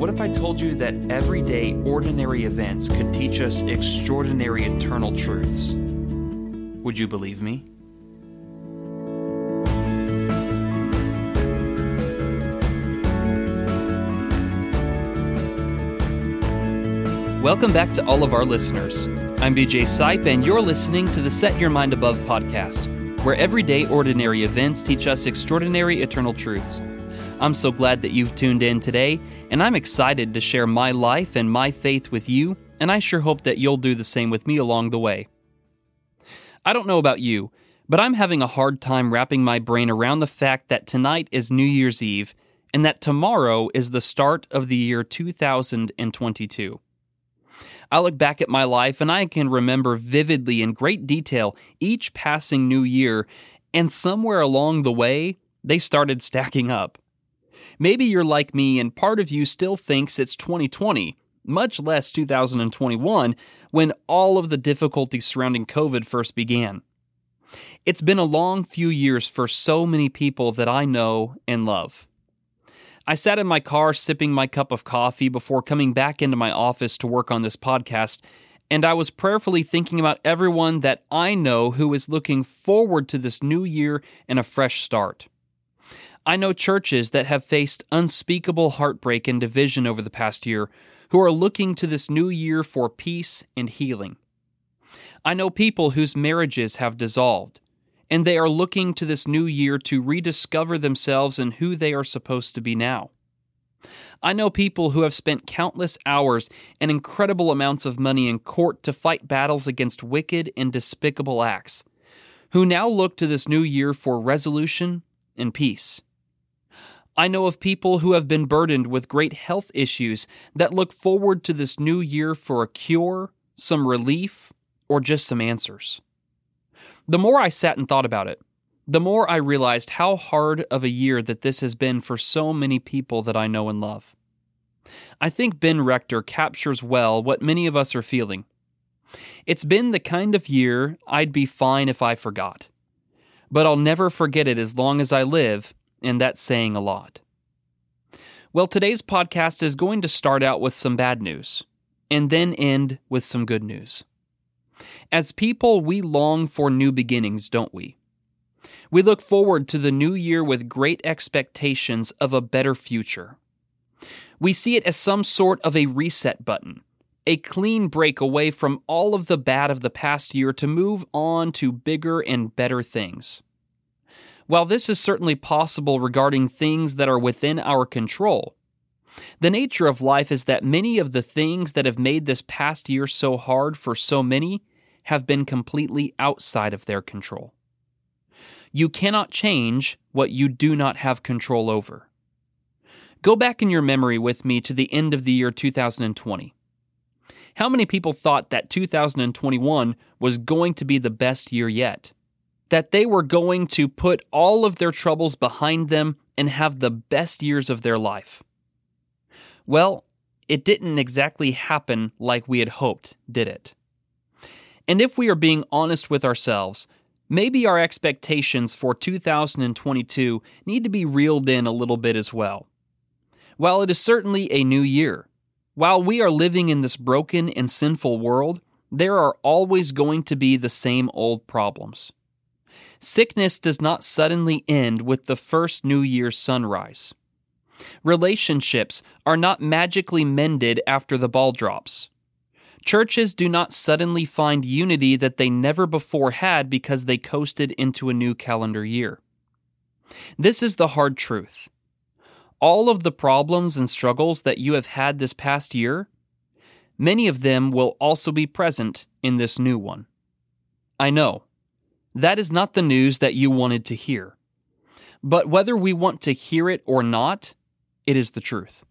what if I told you that everyday, ordinary events could teach us extraordinary eternal truths? Would you believe me? Welcome back to all of our listeners. I'm BJ Sipe, and you're listening to the Set Your Mind Above podcast, where everyday, ordinary events teach us extraordinary eternal truths. I'm so glad that you've tuned in today, and I'm excited to share my life and my faith with you, and I sure hope that you'll do the same with me along the way. I don't know about you, but I'm having a hard time wrapping my brain around the fact that tonight is New Year's Eve and that tomorrow is the start of the year 2022. I look back at my life and I can remember vividly in great detail each passing new year, and somewhere along the way, they started stacking up. Maybe you're like me and part of you still thinks it's 2020, much less 2021, when all of the difficulties surrounding COVID first began. It's been a long few years for so many people that I know and love. I sat in my car sipping my cup of coffee before coming back into my office to work on this podcast, and I was prayerfully thinking about everyone that I know who is looking forward to this new year and a fresh start. I know churches that have faced unspeakable heartbreak and division over the past year who are looking to this new year for peace and healing. I know people whose marriages have dissolved, and they are looking to this new year to rediscover themselves and who they are supposed to be now. I know people who have spent countless hours and incredible amounts of money in court to fight battles against wicked and despicable acts, who now look to this new year for resolution and peace. I know of people who have been burdened with great health issues that look forward to this new year for a cure, some relief, or just some answers. The more I sat and thought about it, the more I realized how hard of a year that this has been for so many people that I know and love. I think Ben Rector captures well what many of us are feeling. It's been the kind of year I'd be fine if I forgot. But I'll never forget it as long as I live and that's saying a lot. Well, today's podcast is going to start out with some bad news and then end with some good news. As people, we long for new beginnings, don't we? We look forward to the new year with great expectations of a better future. We see it as some sort of a reset button, a clean break away from all of the bad of the past year to move on to bigger and better things. While this is certainly possible regarding things that are within our control, the nature of life is that many of the things that have made this past year so hard for so many have been completely outside of their control. You cannot change what you do not have control over. Go back in your memory with me to the end of the year 2020. How many people thought that 2021 was going to be the best year yet? That they were going to put all of their troubles behind them and have the best years of their life. Well, it didn't exactly happen like we had hoped, did it? And if we are being honest with ourselves, maybe our expectations for 2022 need to be reeled in a little bit as well. While it is certainly a new year, while we are living in this broken and sinful world, there are always going to be the same old problems. Sickness does not suddenly end with the first New Year's sunrise. Relationships are not magically mended after the ball drops. Churches do not suddenly find unity that they never before had because they coasted into a new calendar year. This is the hard truth. All of the problems and struggles that you have had this past year, many of them will also be present in this new one. I know that is not the news that you wanted to hear. But whether we want to hear it or not, it is the truth.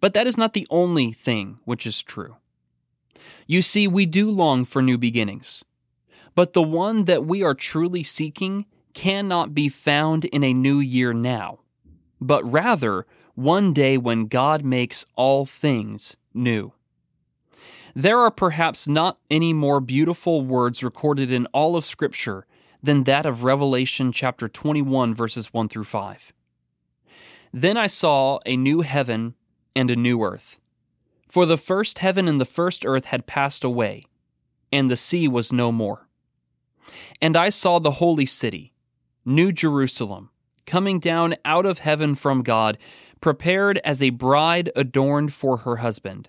But that is not the only thing which is true. You see, we do long for new beginnings, but the one that we are truly seeking cannot be found in a new year now, but rather one day when God makes all things new. There are perhaps not any more beautiful words recorded in all of Scripture than that of Revelation chapter 21, verses 1 through 5. Then I saw a new heaven and a new earth. For the first heaven and the first earth had passed away, and the sea was no more. And I saw the holy city, New Jerusalem, coming down out of heaven from God, prepared as a bride adorned for her husband.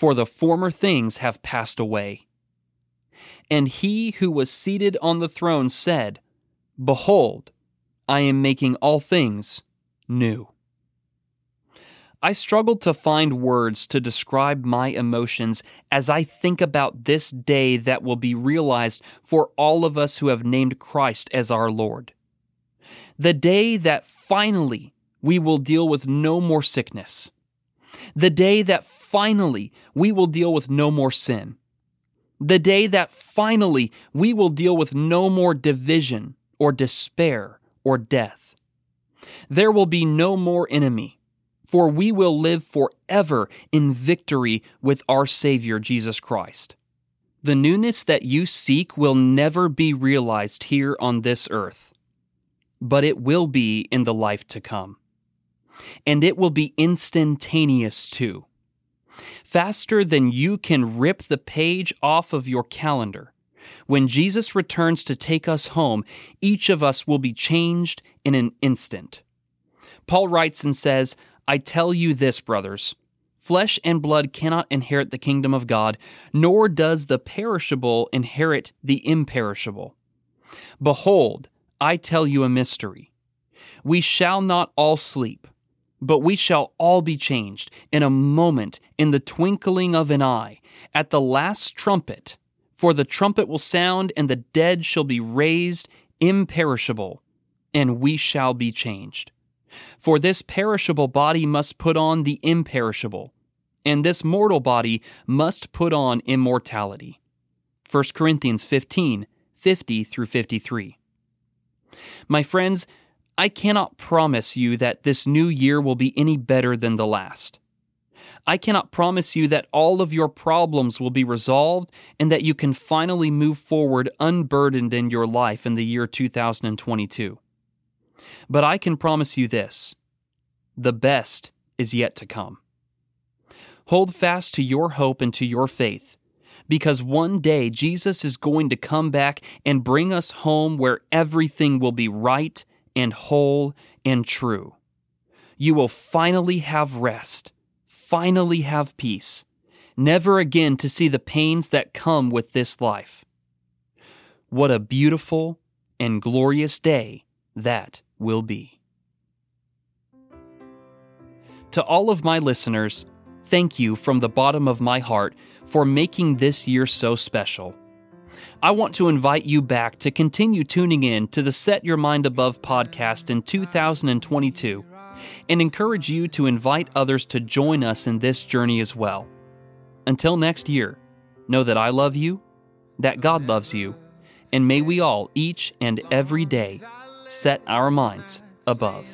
for the former things have passed away. And he who was seated on the throne said, Behold, I am making all things new. I struggle to find words to describe my emotions as I think about this day that will be realized for all of us who have named Christ as our Lord. The day that finally we will deal with no more sickness the day that finally we will deal with no more sin. The day that finally we will deal with no more division or despair or death. There will be no more enemy, for we will live forever in victory with our Savior Jesus Christ. The newness that you seek will never be realized here on this earth, but it will be in the life to come and it will be instantaneous too. Faster than you can rip the page off of your calendar. When Jesus returns to take us home, each of us will be changed in an instant. Paul writes and says, I tell you this, brothers. Flesh and blood cannot inherit the kingdom of God, nor does the perishable inherit the imperishable. Behold, I tell you a mystery. We shall not all sleep but we shall all be changed in a moment, in the twinkling of an eye, at the last trumpet. For the trumpet will sound, and the dead shall be raised imperishable, and we shall be changed. For this perishable body must put on the imperishable, and this mortal body must put on immortality. 1 Corinthians 15 50 through 53. My friends, I cannot promise you that this new year will be any better than the last. I cannot promise you that all of your problems will be resolved and that you can finally move forward unburdened in your life in the year 2022. But I can promise you this the best is yet to come. Hold fast to your hope and to your faith, because one day Jesus is going to come back and bring us home where everything will be right and whole and true. You will finally have rest, finally have peace, never again to see the pains that come with this life. What a beautiful and glorious day that will be. To all of my listeners, thank you from the bottom of my heart for making this year so special. I want to invite you back to continue tuning in to the Set Your Mind Above podcast in 2022 and encourage you to invite others to join us in this journey as well. Until next year, know that I love you, that God loves you, and may we all, each and every day, set our minds above.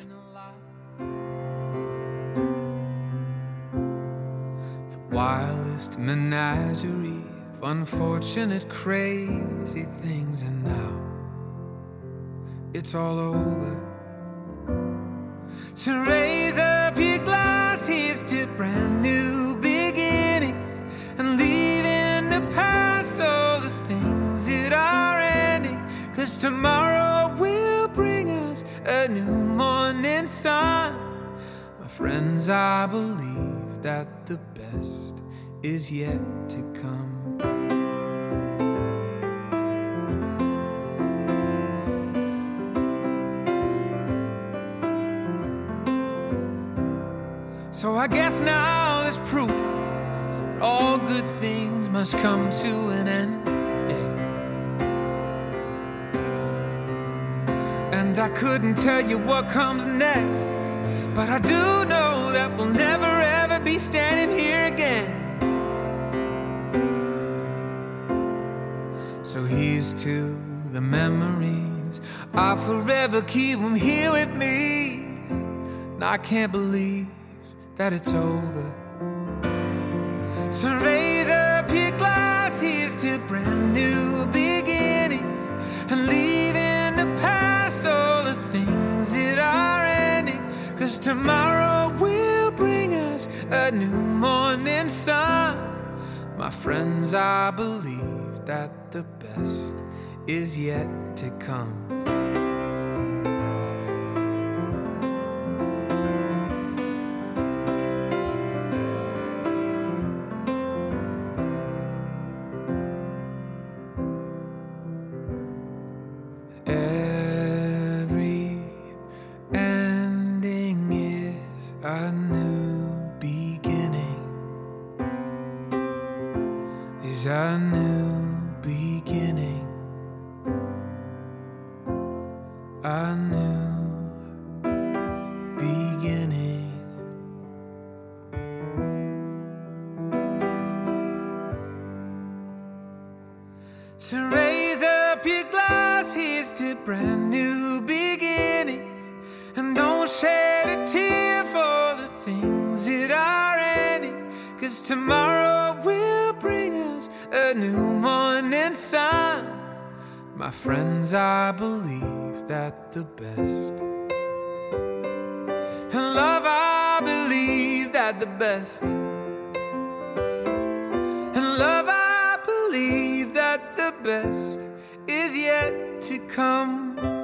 The wildest menagerie unfortunate, crazy things, and now it's all over. To raise up your glass, here's to brand new beginnings and leaving the past all the things that are ending. Cause tomorrow will bring us a new morning sun. My friends, I believe that the best is yet to come. I guess now there's proof that all good things must come to an end. And I couldn't tell you what comes next, but I do know that we'll never ever be standing here again. So here's to the memories. I'll forever keep them here with me. And I can't believe that it's over. So raise up your glass, here's to brand new beginnings. And leave in the past all the things that are ending. Cause tomorrow will bring us a new morning sun. My friends, I believe that the best is yet to come. A new beginning. So raise up your glass, here's to brand new beginnings. And don't shed a tear for the things that are ending. Cause tomorrow will bring us a new morning sun. My friends, I believe that the best. And love, I believe that the best. And love, I believe that the best is yet to come.